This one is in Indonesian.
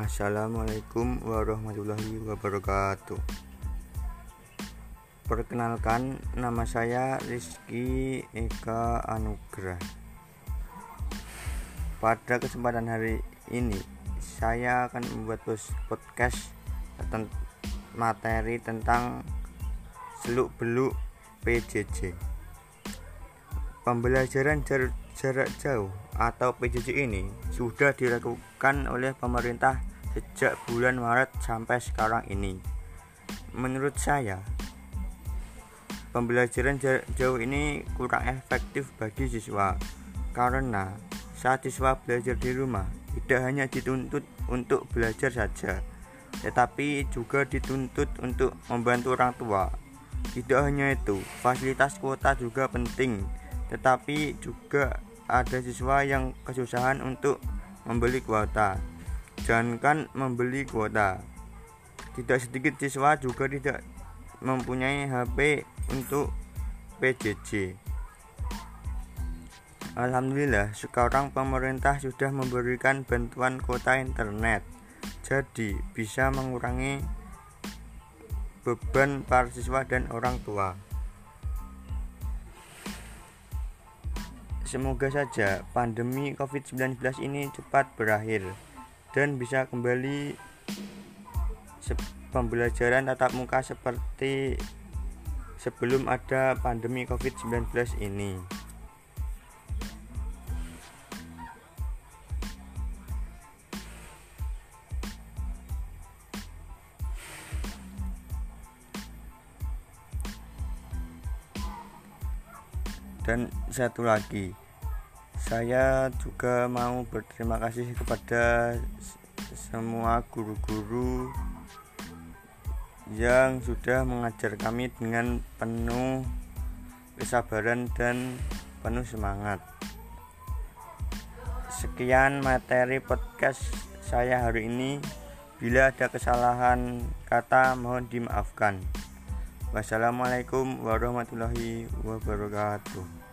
Assalamualaikum warahmatullahi wabarakatuh. Perkenalkan, nama saya Rizky Eka Anugrah. Pada kesempatan hari ini, saya akan membuat podcast materi tentang seluk-beluk PJJ. Pembelajaran jarak jauh atau PJJ ini sudah dilakukan oleh pemerintah sejak bulan Maret sampai sekarang ini. Menurut saya, pembelajaran jauh ini kurang efektif bagi siswa karena saat siswa belajar di rumah tidak hanya dituntut untuk belajar saja, tetapi juga dituntut untuk membantu orang tua. Tidak hanya itu, fasilitas kuota juga penting, tetapi juga ada siswa yang kesusahan untuk membeli kuota jangankan membeli kuota. Tidak sedikit siswa juga tidak mempunyai HP untuk PJJ Alhamdulillah sekarang pemerintah sudah memberikan bantuan kuota internet jadi bisa mengurangi beban para siswa dan orang tua. Semoga saja pandemi COVID-19 ini cepat berakhir dan bisa kembali pembelajaran tatap muka seperti sebelum ada pandemi COVID-19 ini. Dan satu lagi, saya juga mau berterima kasih kepada semua guru-guru yang sudah mengajar kami dengan penuh kesabaran dan penuh semangat. Sekian materi podcast saya hari ini. Bila ada kesalahan kata, mohon dimaafkan. Wassalamualaikum warahmatullahi wabarakatuh.